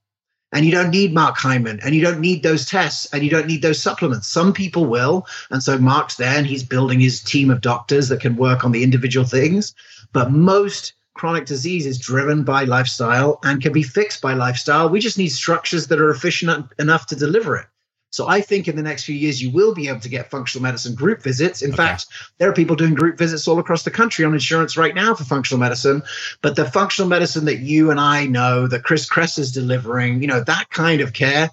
and you don't need Mark Hyman and you don't need those tests and you don't need those supplements. Some people will. And so Mark's there and he's building his team of doctors that can work on the individual things. But most chronic disease is driven by lifestyle and can be fixed by lifestyle. We just need structures that are efficient enough to deliver it. So I think in the next few years, you will be able to get functional medicine group visits. In okay. fact, there are people doing group visits all across the country on insurance right now for functional medicine. But the functional medicine that you and I know that Chris Kresser is delivering, you know, that kind of care,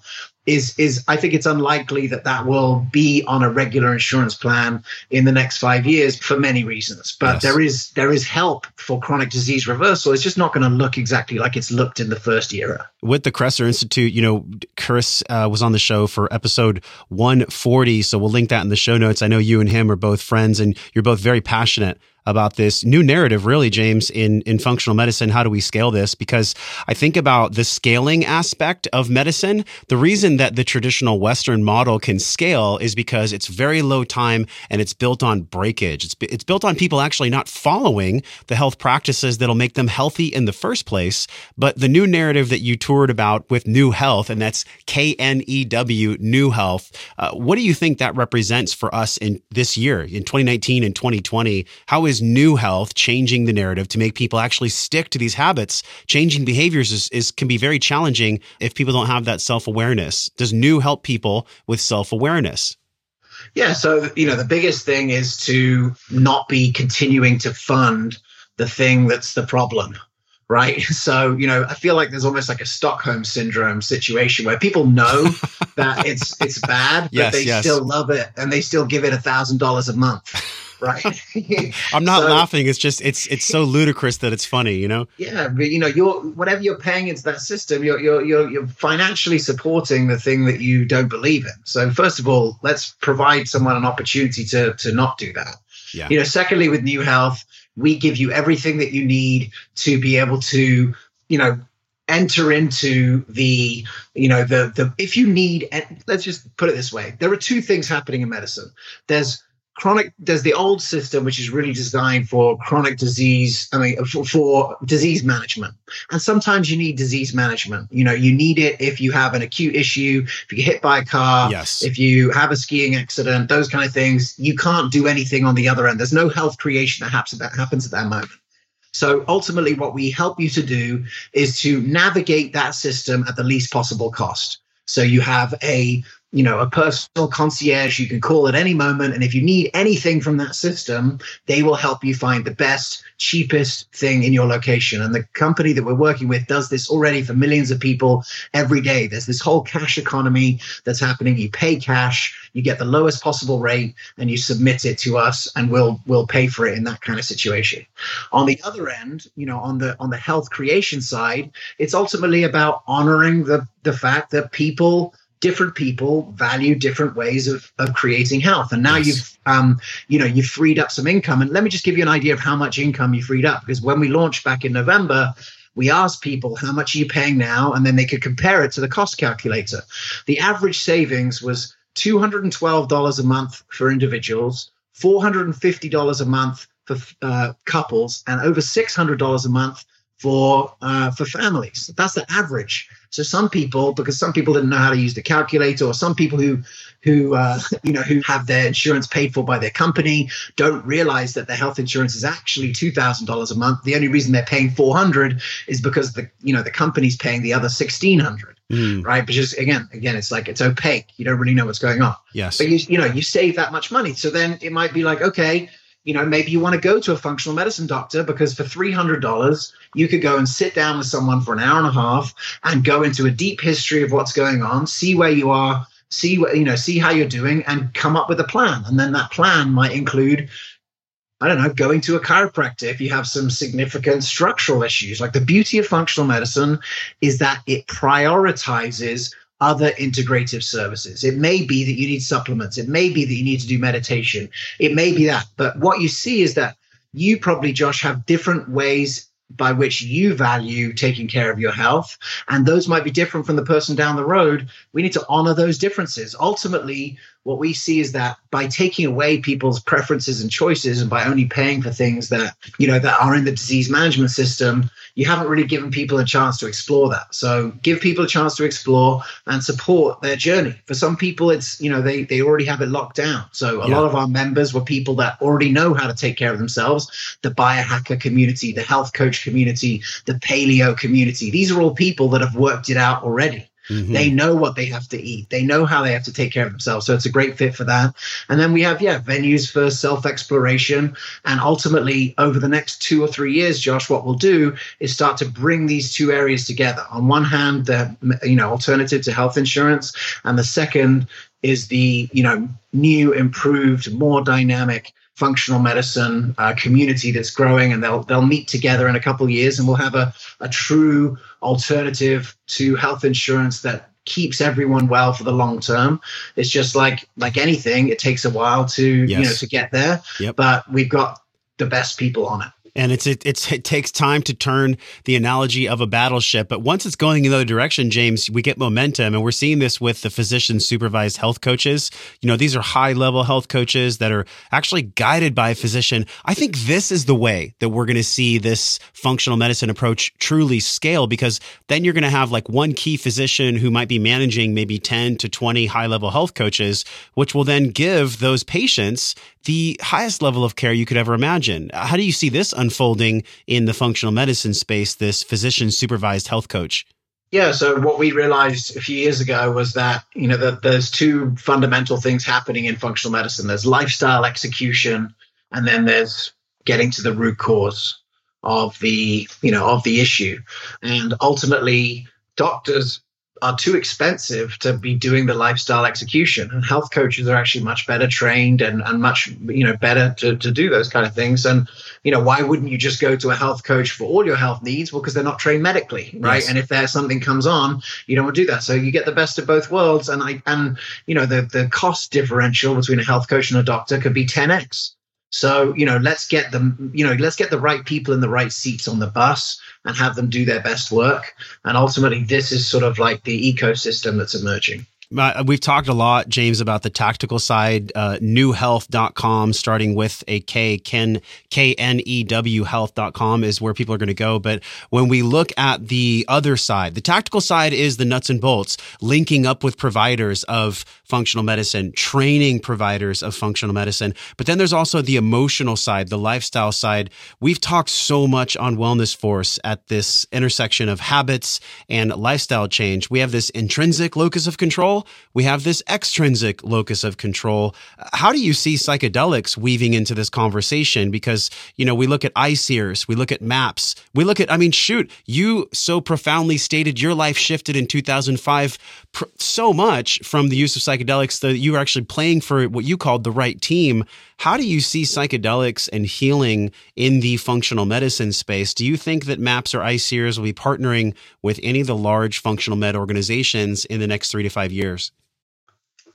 is is I think it's unlikely that that will be on a regular insurance plan in the next five years for many reasons. But yes. there is there is help for chronic disease reversal. It's just not going to look exactly like it's looked in the first era. With the Kresser Institute, you know, Chris uh, was on the show for episode 140, so we'll link that in the show notes. I know you and him are both friends, and you're both very passionate about this new narrative, really, James, in, in functional medicine. How do we scale this? Because I think about the scaling aspect of medicine. The reason that the traditional Western model can scale is because it's very low time and it's built on breakage. It's, it's built on people actually not following the health practices that'll make them healthy in the first place. But the new narrative that you toured about with Knew Health, and that's K N E W, Knew Health, uh, what do you think that represents for us in this year, in 2019 and 2020? How is Knew Health changing the narrative to make people actually stick to these habits? Changing behaviors is, is can be very challenging if people don't have that self awareness. Does new help people with self awareness? Yeah, so you know the biggest thing is to not be continuing to fund the thing that's the problem right? (laughs) So, you know, I feel like there's almost like a Stockholm syndrome situation where people know (laughs) that it's it's bad, but yes, they yes. still love it and they still give it a thousand dollars a month right? (laughs) I'm not so, laughing. It's just it's it's so ludicrous that it's funny, you know. Yeah, but you know, you're whatever you're paying into that system, you're you're you're, you're financially supporting the thing that you don't believe in. So first of all, let's provide someone an opportunity to to not do that. Yeah. You know, secondly, with Knew Health, we give you everything that you need to be able to, you know, enter into the you know the the if you need let's just put it this way there are two things happening in medicine there's chronic there's the old system which is really designed for chronic disease i mean for, for, disease management. And sometimes you need disease management. You know you need it if you have an acute issue if you get hit by a car yes. if you have a skiing accident those kind of things. You can't do anything on the other end. There's no health creation that happens, that happens at that moment. So ultimately what we help you to do is to navigate that system at the least possible cost. So you have a you know, a personal concierge you can call at any moment. And if you need anything from that system, they will help you find the best, cheapest thing in your location. And the company that we're working with does this already for millions of people every day. There's this whole cash economy that's happening. You pay cash, you get the lowest possible rate, and you submit it to us, and we'll we'll pay for it in that kind of situation. On the other end, you know, on the on the health creation side, it's ultimately about honoring the the fact that people different people value different ways of, of creating health. And now yes. you've um, you know you've freed up some income. And let me just give you an idea of how much income you freed up. Because when we launched back in november we asked people how much are you paying now? And then they could compare it to the cost calculator. The average savings was $212 a month for individuals $450 a month for uh, couples and over $600 a month for uh, for families. That's the average. So some people, because some people didn't know how to use the calculator, or some people who who uh, (laughs) you know who have their insurance paid for by their company don't realize that their health insurance is actually two thousand dollars a month. The only reason they're paying four hundred is because the you know the company's paying the other sixteen hundred. Mm. Right, but just again, again, it's like it's opaque. You don't really know what's going on. Yes, but you you know you save that much money. So then it might be like, okay, you know, maybe you want to go to a functional medicine doctor because for $300, you could go and sit down with someone for an hour and a half and go into a deep history of what's going on, see where you are, see what, you know, see how you're doing and come up with a plan. And then that plan might include I don't know, going to a chiropractor if you have some significant structural issues. Like the beauty of functional medicine is that it prioritizes other integrative services. It may be that you need supplements. It may be that you need to do meditation. It may be that. But what you see is that you probably, Josh, have different ways by which you value taking care of your health. And those might be different from the person down the road. We need to honor those differences. Ultimately, what we see is that by taking away people's preferences and choices and by only paying for things that, you know, that are in the disease management system, you haven't really given people a chance to explore that. So give people a chance to explore and support their journey. For some people, it's, you know, they, they already have it locked down. So a yeah. lot of our members were people that already know how to take care of themselves. The biohacker community, the health coach community, the paleo community. These are all people that have worked it out already. Mm-hmm. They know what they have to eat. They know how they have to take care of themselves. So it's a great fit for that. And then we have, yeah, venues for self exploration. And ultimately, over the next two or three years, Josh, what we'll do is start to bring these two areas together. On one hand, the you know alternative to health insurance, and the second is the you know new, improved, more dynamic functional medicine uh, community that's growing, and they'll they'll meet together in a couple of years, and we'll have a a true alternative to health insurance that keeps everyone well for the long term. It's just like like anything, it takes a while to yes. you know to get there. Yep. But we've got the best people on it and it's it, it's it takes time to turn the analogy of a battleship but once it's going in the other direction james we get momentum. And we're seeing this with the physician supervised health coaches. You know these are high level health coaches that are actually guided by a physician. I think this is the way that we're going to see this functional medicine approach truly scale because then you're going to have like one key physician who might be managing maybe 10 to 20 high level health coaches which will then give those patients the highest level of care you could ever imagine. How do you see this unfolding in the functional medicine space, this physician supervised health coach? Yeah, so what we realized a few years ago was that, you know, that there's two fundamental things happening in functional medicine. There's lifestyle execution and then there's getting to the root cause of the, you know, of the issue. And ultimately doctors are too expensive to be doing the lifestyle execution. And health coaches are actually much better trained and, and much you know better to, to do those kind of things. And you know why wouldn't you just go to a health coach for all your health needs? Well because they're not trained medically right? Yes. and if there's something comes on you don't want to do that. So you get the best of both worlds. And i and you know the the cost differential between a health coach and a doctor could be 10x so you know let's get them you know let's get the right people in the right seats on the bus and have them do their best work. And ultimately, this is sort of like the ecosystem that's emerging. We've talked a lot, James, about the tactical side, uh, knewhealth.com, starting with a K, Ken, K-N-E-W health.com is where people are going to go. But when we look at the other side, the tactical side is the nuts and bolts, linking up with providers of functional medicine, training providers of functional medicine. But then there's also the emotional side, the lifestyle side. We've talked so much on Wellness Force at this intersection of habits and lifestyle change. We have this intrinsic locus of control we have this extrinsic locus of control. How do you see psychedelics weaving into this conversation? Because, you know, we look at ICEERS, we look at MAPS, we look at, I mean, shoot, you so profoundly stated your life shifted in 2005 pr- so much from the use of psychedelics that you were actually playing for what you called the right team. How do you see psychedelics and healing in the functional medicine space? Do you think that MAPS or ICEERS will be partnering with any of the large functional med organizations in the next three to five years?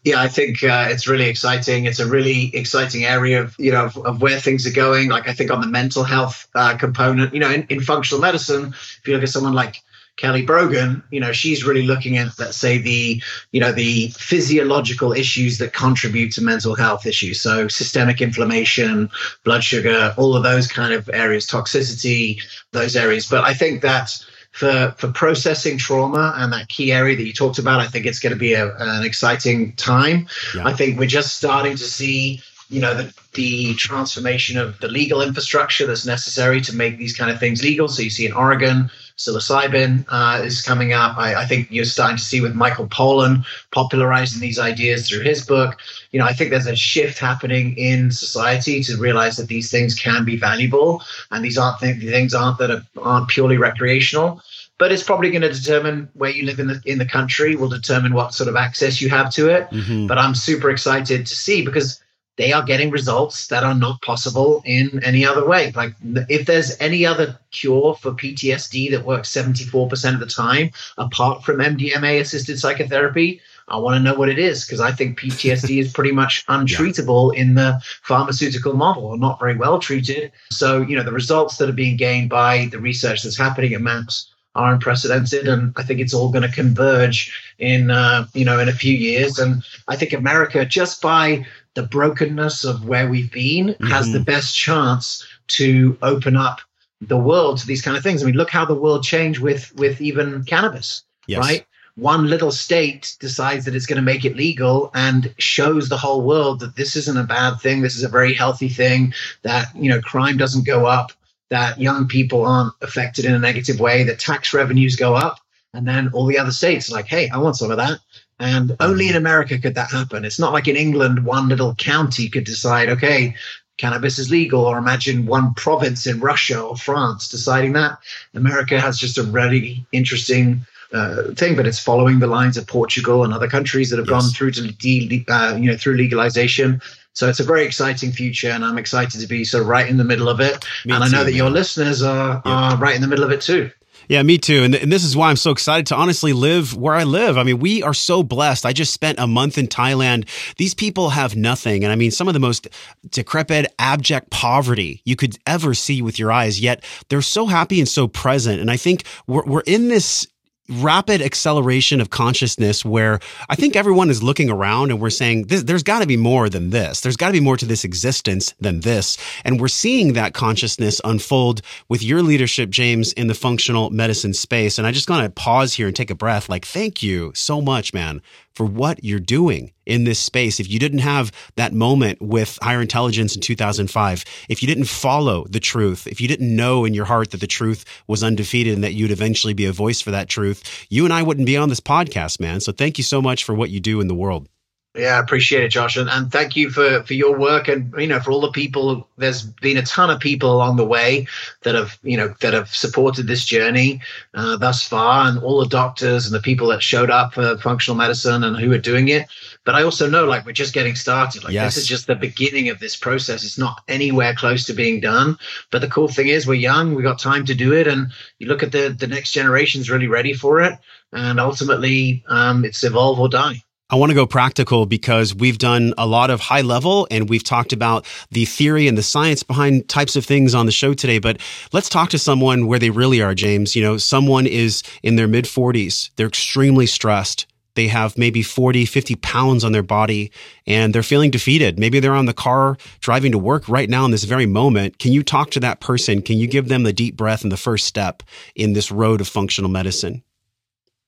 Yeah, I think uh, it's really exciting. It's a really exciting area of you know of, of, where things are going. Like I think on the mental health uh, component, you know, in, in functional medicine, if you look at someone like Kelly Brogan, you know, she's really looking at, let's say, the, you know, the physiological issues that contribute to mental health issues. So systemic inflammation, blood sugar, all of those kind of areas, toxicity, those areas. But I think that for for processing trauma and that key area that you talked about, I think it's going to be a, an exciting time. Yeah. I think we're just starting to see you know the, the transformation of the legal infrastructure that's necessary to make these kind of things legal. So you see in Oregon, psilocybin uh, is coming up. I, I, think you're starting to see with Michael Pollan popularizing these ideas through his book. You know, I think there's a shift happening in society to realize that these things can be valuable, and these aren't th- things aren't that are, aren't purely recreational. But it's probably going to determine where you live in the in the country. Will determine what sort of access you have to it. Mm-hmm. But I'm super excited to see because they are getting results that are not possible in any other way. Like if there's any other cure for PTSD that works 74% of the time, apart from MDMA assisted psychotherapy, I want to know what it is because I think PTSD is pretty much (laughs) untreatable yeah. in the pharmaceutical model or not very well treated. So, you know, the results that are being gained by the research that's happening at MAPS are unprecedented, and I think it's all going to converge in uh, you know in a few years. And I think America, just by the brokenness of where we've been mm-hmm. has the mm-hmm. best chance to open up the world to these kind of things. I mean, look how the world changed with with even cannabis, yes. right? One little state decides that it's going to make it legal and shows the whole world that this isn't a bad thing. This is a very healthy thing. That you know, crime doesn't go up. That young people aren't affected in a negative way. That tax revenues go up, and then all the other states are like, "Hey, I want some of that." And only in America could that happen. It's not like in England, one little county could decide, okay, cannabis is legal, or imagine one province in Russia or France deciding that. America has just a really interesting uh, thing, but it's following the lines of Portugal and other countries that have yes. gone through to de- uh, you know through legalization. So it's a very exciting future, and I'm excited to be sort of right in the middle of it. Me and I know that man. your listeners are, yeah. are right in the middle of it too. Yeah, me too. And, and this is why I'm so excited to honestly live where I live. I mean, we are so blessed. I just spent a month in Thailand. These people have nothing. And I mean, some of the most decrepit, abject poverty you could ever see with your eyes, yet they're so happy and so present. And I think we're, we're in this rapid acceleration of consciousness where I think everyone is looking around and we're saying there's got to be more than this. There's got to be more to this existence than this. And we're seeing that consciousness unfold with your leadership, James, in the functional medicine space. And I just want to pause here and take a breath. Like, thank you so much, man, for what you're doing in this space. If you didn't have that moment with higher intelligence in 2005, if you didn't follow the truth, if you didn't know in your heart that the truth was undefeated and that you'd eventually be a voice for that truth, you and I wouldn't be on this podcast, man. So thank you so much for what you do in the world. Yeah, I appreciate it, Josh, and, and thank you for for your work, and you know, for all the people. There's been a ton of people along the way that have you know that have supported this journey uh, thus far, and all the doctors and the people that showed up for functional medicine and who are doing it. But I also know, like, we're just getting started. Like, yes. this is just the beginning of this process. It's not anywhere close to being done. But the cool thing is, we're young, we got time to do it, and you look at the the next generation's really ready for it, and ultimately, um, it's evolve or die. I want to go practical because we've done a lot of high level and we've talked about the theory and the science behind types of things on the show today. But let's talk to someone where they really are, James. You know, someone is in their mid 40s, they're extremely stressed. They have maybe 40, 50 pounds on their body and they're feeling defeated. Maybe they're on the car driving to work right now in this very moment. Can you talk to that person? Can you give them the deep breath and the first step in this road of functional medicine?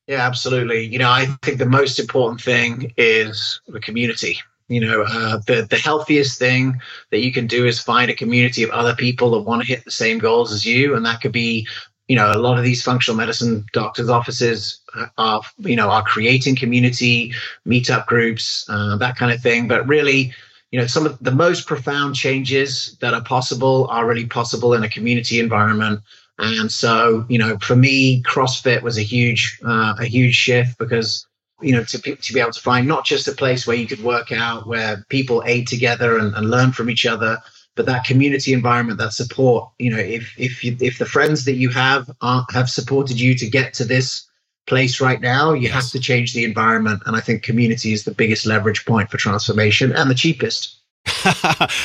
Yeah, absolutely. You know, I think the most important thing is the community. You know, uh, the the healthiest thing that you can do is find a community of other people that want to hit the same goals as you, and that could be, you know, a lot of these functional medicine doctors' offices are, you know, are creating community meetup groups, uh, that kind of thing. But really, you know, some of the most profound changes that are possible are really possible in a community environment and so, you know, for me, CrossFit was a huge, uh, a huge shift because, you know, to, to be able to find not just a place where you could work out, where people ate together and, and learn from each other, but that community environment, that support. You know, if if you, if the friends that you have are, have supported you to get to this place right now, you yes. have to change the environment. And I think community is the biggest leverage point for transformation and the cheapest. (laughs)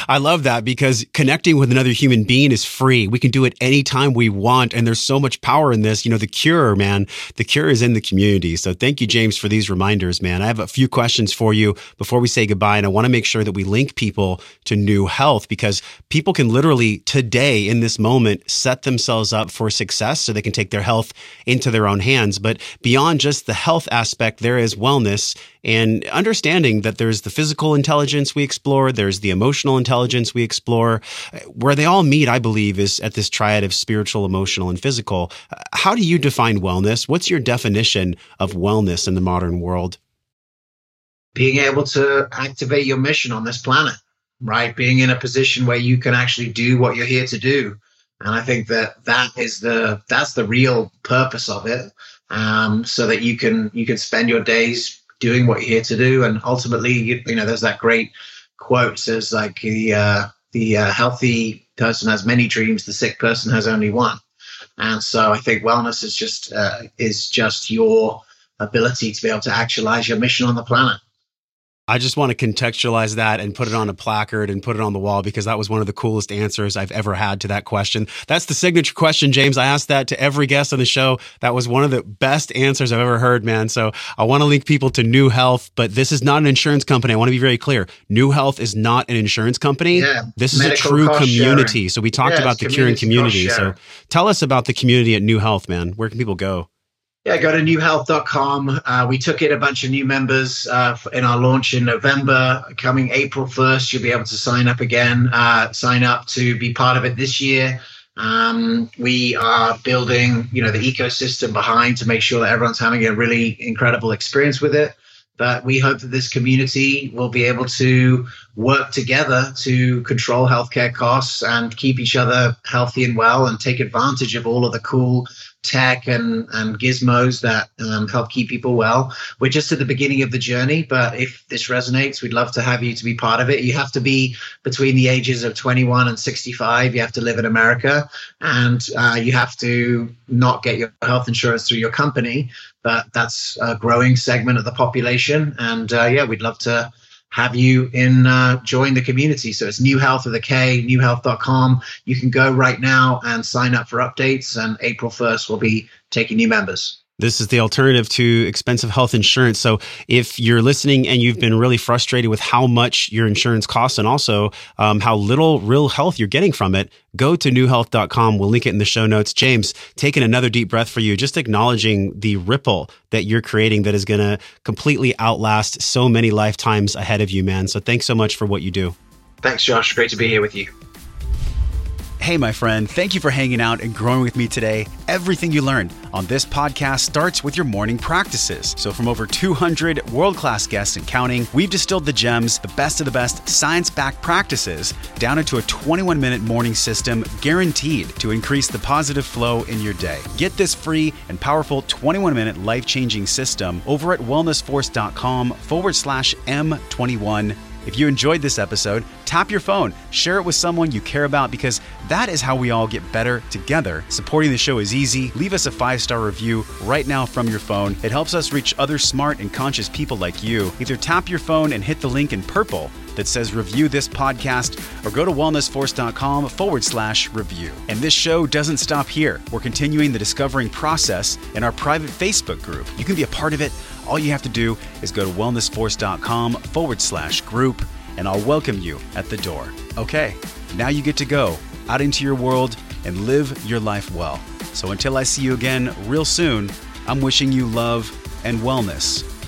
I love that because connecting with another human being is free. We can do it anytime we want. And there's so much power in this. You know, the cure, man, the cure is in the community. So thank you, James, for these reminders, man. I have a few questions for you before we say goodbye. And I want to make sure that we link people to Knew Health because people can literally today in this moment set themselves up for success so they can take their health into their own hands. But beyond just the health aspect, there is wellness and understanding that there's the physical intelligence we explore, there's the emotional intelligence we explore. Where they all meet, I believe, is at this triad of spiritual, emotional, and physical. How do you define wellness? What's your definition of wellness in the modern world? Being able to activate your mission on this planet, right? Being in a position where you can actually do what you're here to do. And I think that that is the that's the real purpose of it. Um, so that you can you can spend your days doing what you're here to do. And ultimately, you, you know, there's that great quote says like the uh, the uh, healthy person has many dreams, the sick person has only one. And so I think wellness is just uh, is just your ability to be able to actualize your mission on the planet. I just want to contextualize that and put it on a placard and put it on the wall because that was one of the coolest answers I've ever had to that question. That's the signature question, James. I asked that to every guest on the show. That was one of the best answers I've ever heard, man. So I want to link people to Knew Health, but this is not an insurance company. I want to be very clear. Knew Health is not an insurance company. Yeah, this is a true community. Sharing. So we talked about the curing community. So tell us about the community at Knew Health, man. Where can people go? Yeah, go to knewhealth.com. Uh, we took in a bunch of new members uh, in our launch in November. Coming April 1st, you'll be able to sign up again, uh, sign up to be part of it this year. Um, we are building, you know, the ecosystem behind to make sure that everyone's having a really incredible experience with it. But we hope that this community will be able to work together to control healthcare costs and keep each other healthy and well and take advantage of all of the cool tech and, and gizmos that um, help keep people well. We're just at the beginning of the journey, but if this resonates, we'd love to have you to be part of it. You have to be between the ages of 21 and 65. You have to live in America and uh, you have to not get your health insurance through your company. But that's a growing segment of the population. And uh, yeah, we'd love to have you in uh, join the community. So it's Knew Health with a K, knewhealth.com. You can go right now and sign up for updates. And April 1st, we'll be taking new members. This is the alternative to expensive health insurance. So if you're listening and you've been really frustrated with how much your insurance costs and also um, how little real health you're getting from it, go to knewhealth.com. We'll link it in the show notes. James, taking another deep breath for you, just acknowledging the ripple that you're creating that is going to completely outlast so many lifetimes ahead of you, man. So thanks so much for what you do. Thanks, Josh. Great to be here with you. Hey, my friend, thank you for hanging out and growing with me today. Everything you learned on this podcast starts with your morning practices. So, from over 200 world class guests and counting, we've distilled the gems, the best of the best science backed practices, down into a 21 minute morning system guaranteed to increase the positive flow in your day. Get this free and powerful 21 minute life changing system over at wellnessforce.com forward slash M21 if you enjoyed this episode, tap your phone, share it with someone you care about because that is how we all get better together. Supporting the show is easy. Leave us a five star review right now from your phone. It helps us reach other smart and conscious people like you. Either tap your phone and hit the link in purple that says review this podcast or go to wellnessforce.com forward slash review. And this show doesn't stop here. We're continuing the discovering process in our private Facebook group. You can be a part of it all you have to do is go to wellnessforce.com forward slash group, and I'll welcome you at the door. Okay, now you get to go out into your world and live your life well. So until I see you again real soon, I'm wishing you love and wellness